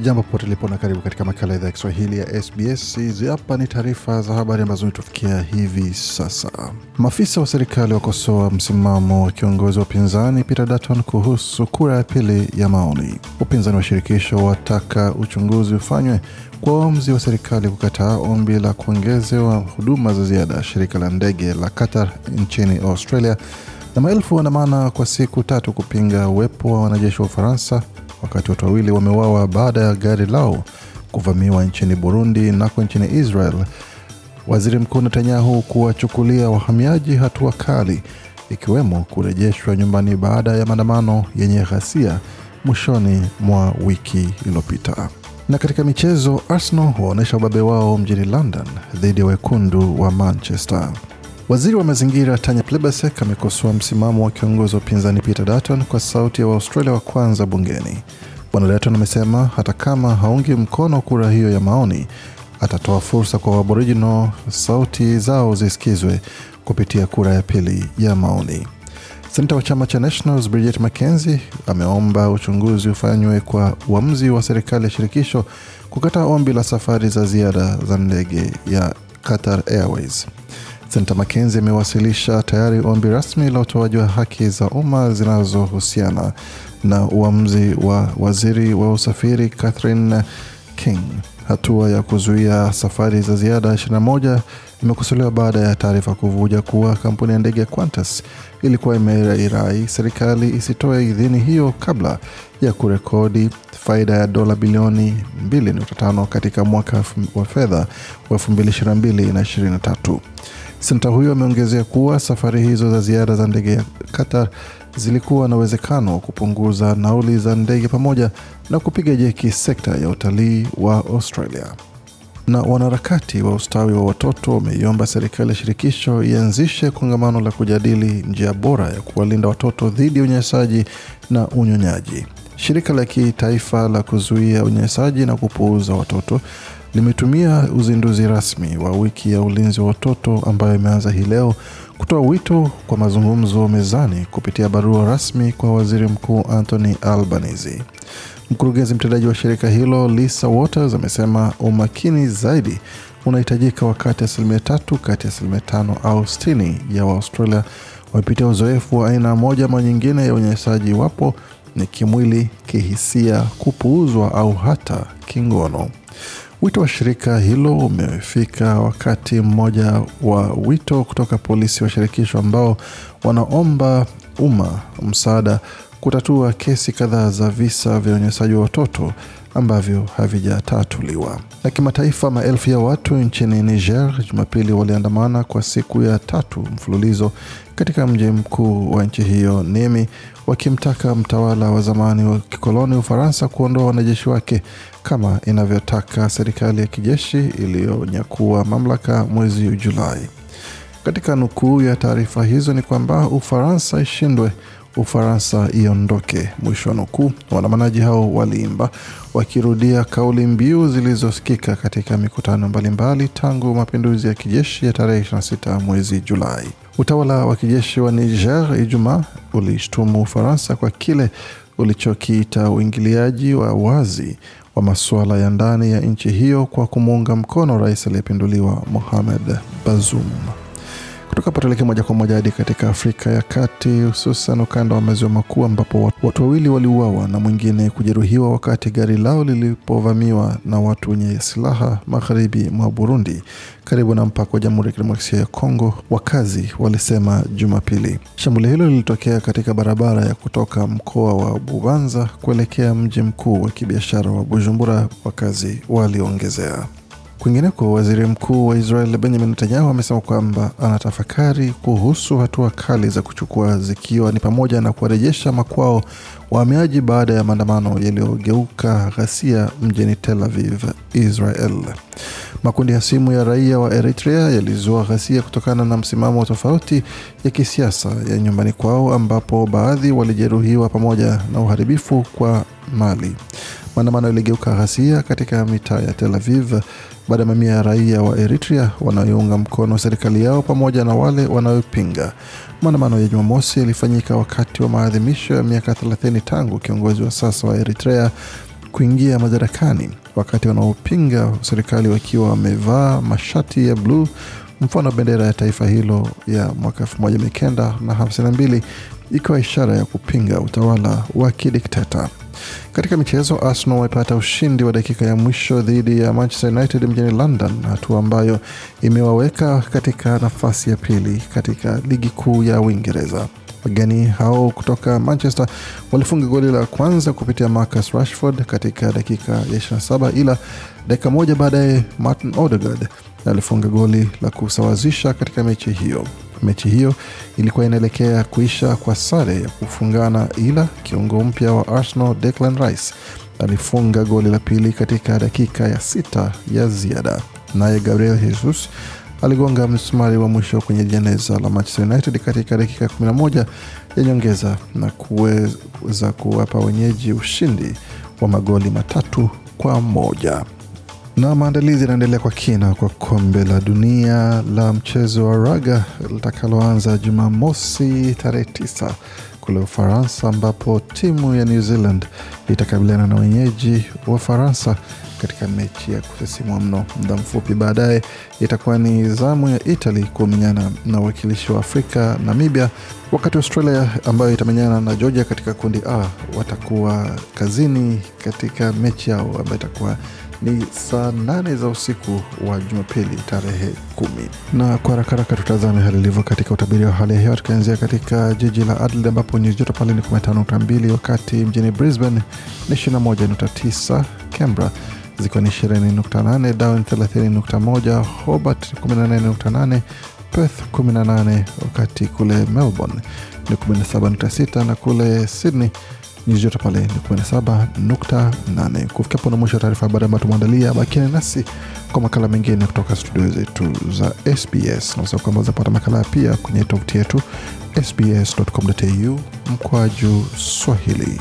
Jambo popote lipo na karibu katika makala idhaa ya Kiswahili ya SBS. Hizi hapa ni taarifa za habari ambazo imetufikia hivi sasa. Maafisa wa serikali wakosoa msimamo wa kiongozi wa upinzani Peter Dutton kuhusu kura ya pili ya maoni. Upinzani wa shirikisho wataka uchunguzi ufanywe kwa uamuzi wa serikali kukataa ombi la kuongezewa huduma za ziada shirika la ndege la Qatar nchini Australia, na maelfu waandamana kwa siku tatu kupinga uwepo wa wanajeshi wa Ufaransa wakati watu wawili wameuawa baada ya gari lao kuvamiwa nchini Burundi nako nchini Israel. Waziri Mkuu Netanyahu kuwachukulia wahamiaji hatua kali, ikiwemo kurejeshwa nyumbani baada ya maandamano yenye ghasia mwishoni mwa wiki iliyopita. Na katika michezo, Arsenal waonyesha ubabe wao mjini London dhidi ya wekundu wa Manchester. Waziri wa mazingira Tanya Plibersek amekosoa msimamo wa kiongozi wa upinzani Peter Dutton kwa sauti ya waaustralia wa kwanza bungeni. Bwana Dutton amesema hata kama haungi mkono kura hiyo ya maoni, atatoa fursa kwa Aboriginal sauti zao zisikizwe kupitia kura ya pili ya maoni. Senata wa chama cha Nationals Bridget McKenzie ameomba uchunguzi ufanywe kwa uamuzi wa serikali ya shirikisho kukataa ombi la safari za ziada za ndege ya Qatar Airways. Senata Makenzi amewasilisha tayari ombi rasmi la utoaji wa haki za umma zinazohusiana na uamuzi wa waziri wa usafiri Catherine King. Hatua ya kuzuia safari za ziada 21 imekosolewa baada ya taarifa kuvuja kuwa kampuni ya ndege ya Qantas ilikuwa imeirai serikali isitoe idhini hiyo kabla ya kurekodi faida ya dola bilioni 2.5 katika mwaka wa fedha wa 2022 na 23. Senata huyo ameongezea kuwa safari hizo za ziara za ndege ya Qatar zilikuwa na uwezekano wa kupunguza nauli za ndege pamoja na kupiga jeki sekta ya utalii wa Australia. Na wanaharakati wa ustawi wa watoto wameiomba serikali ya shirikisho ianzishe kongamano la kujadili njia bora ya kuwalinda watoto dhidi ya unyanyasaji na unyonyaji. Shirika la kitaifa la kuzuia unyanyasaji na kupuuza watoto limetumia uzinduzi rasmi wa wiki ya ulinzi wa watoto ambayo imeanza hii leo kutoa wito kwa mazungumzo mezani kupitia barua rasmi kwa waziri mkuu Anthony Albanese. Mkurugenzi mtendaji wa shirika hilo Lisa Waters amesema umakini zaidi unahitajika wakati asilimia tatu kati ya asilimia tano au sitini ya Waaustralia wamepitia uzoefu wa aina moja ama nyingine ya unyanyasaji, iwapo ni kimwili, kihisia, kupuuzwa au hata kingono. Wito wa shirika hilo umefika wakati mmoja wa wito kutoka polisi wa shirikisho ambao wanaomba umma msaada kutatua kesi kadhaa za visa vya unyanyasaji wa watoto ambavyo havijatatuliwa. Na kimataifa, maelfu ya watu nchini Niger Jumapili waliandamana kwa siku ya tatu mfululizo katika mji mkuu wa nchi hiyo Niamey, wakimtaka mtawala wa zamani wa kikoloni Ufaransa kuondoa wanajeshi wake kama inavyotaka serikali ya kijeshi iliyonyakua mamlaka mwezi Julai. Katika nukuu ya taarifa hizo ni kwamba Ufaransa ishindwe Ufaransa iondoke, mwisho wa nukuu. Waandamanaji hao waliimba wakirudia kauli mbiu zilizosikika katika mikutano mbalimbali tangu mapinduzi ya kijeshi ya tarehe 26 mwezi Julai. Utawala wa kijeshi wa Niger Ijumaa ulishtumu Ufaransa kwa kile ulichokiita uingiliaji wa wazi wa masuala ya ndani ya nchi hiyo kwa kumuunga mkono rais aliyepinduliwa Mohamed Bazoum. Kutoka hapo tuelekee moja kwa moja hadi katika Afrika ya Kati, hususan ukanda wa maziwa makuu, ambapo watu wawili waliuawa na mwingine kujeruhiwa wakati gari lao lilipovamiwa na watu wenye silaha magharibi mwa Burundi, karibu na mpaka wa Jamhuri ya Kidemokrasia ya Kongo, wakazi walisema Jumapili. Shambulio hilo lilitokea katika barabara ya kutoka mkoa wa Bubanza kuelekea mji mkuu wa kibiashara wa Bujumbura, wakazi waliongezea. Kwingineko, waziri mkuu wa Israel Benjamin Netanyahu amesema kwamba anatafakari kuhusu hatua kali za kuchukua zikiwa ni pamoja na kuwarejesha makwao wahamiaji baada ya maandamano yaliyogeuka ghasia mjini Tel Aviv, Israel. Makundi ya simu ya raia wa Eritrea yalizua ghasia kutokana na msimamo tofauti ya kisiasa ya nyumbani kwao, ambapo baadhi walijeruhiwa pamoja na uharibifu kwa mali. Maandamano yaligeuka ghasia katika mitaa ya Tel Aviv baada ya mamia ya raia wa Eritrea wanaoiunga mkono serikali yao pamoja na wale wanaopinga. Maandamano ya Jumamosi yalifanyika wakati wa maadhimisho ya miaka 30 tangu kiongozi wa sasa wa Eritrea kuingia madarakani, wakati wanaopinga serikali wakiwa wamevaa mashati ya bluu, mfano bendera ya taifa hilo ya mwaka 1952 ikiwa ishara ya kupinga utawala wa kidikteta. Katika michezo, Arsenal wamepata ushindi wa dakika ya mwisho dhidi ya Manchester United mjini London, hatua ambayo imewaweka katika nafasi ya pili katika ligi kuu ya Uingereza. Wageni hao kutoka Manchester walifunga goli la kwanza kupitia Marcus Rashford katika dakika ya 27, ila dakika moja baadaye Martin Odegaard alifunga goli la kusawazisha katika mechi hiyo. Mechi hiyo ilikuwa inaelekea kuisha kwa sare ya kufungana, ila kiungo mpya wa Arsenal Declan Rice alifunga goli la pili katika dakika ya sita ya ziada. Naye Gabriel Jesus aligonga msumari wa mwisho kwenye jeneza la Manchester United katika dakika 11 ya nyongeza na kuweza kuwapa wenyeji ushindi wa magoli matatu kwa moja. Na maandalizi yanaendelea kwa kina kwa kombe la dunia la mchezo wa raga litakaloanza Jumamosi tarehe tisa kule Ufaransa, ambapo timu ya New Zealand itakabiliana na wenyeji wa Faransa katika mechi ya kusisimua mno. Muda mfupi baadaye itakuwa ni zamu ya Italy kumenyana na uwakilishi wa Afrika Namibia, wakati Australia ambayo itamenyana na Georgia katika kundi A watakuwa kazini katika mechi yao ambayo itakuwa ni saa nane za usiku wa Jumapili tarehe kumi. Na kwa haraka haraka tutazame hali ilivyo katika utabiri wa hali ya hewa, tukianzia katika jiji la Adelaide ambapo nyuzi joto pale ni 15.2, wakati mjini Brisbane ni 21.9, Canberra zikiwa ni 20.8, Darwin 30.1, Hobart 18.8, Perth 18, wakati kule Melbourne ni 17.6 na kule Sydney nyuzi joto pale ni 17.8. Kufikia hapo na mwisho wa taarifa habari ambayo tumeandalia. Bakiani nasi kwa makala mengine kutoka studio zetu za SBS na kwamba uzapata makala pia kwenye tovuti yetu sbs.com.au mkwaju Swahili.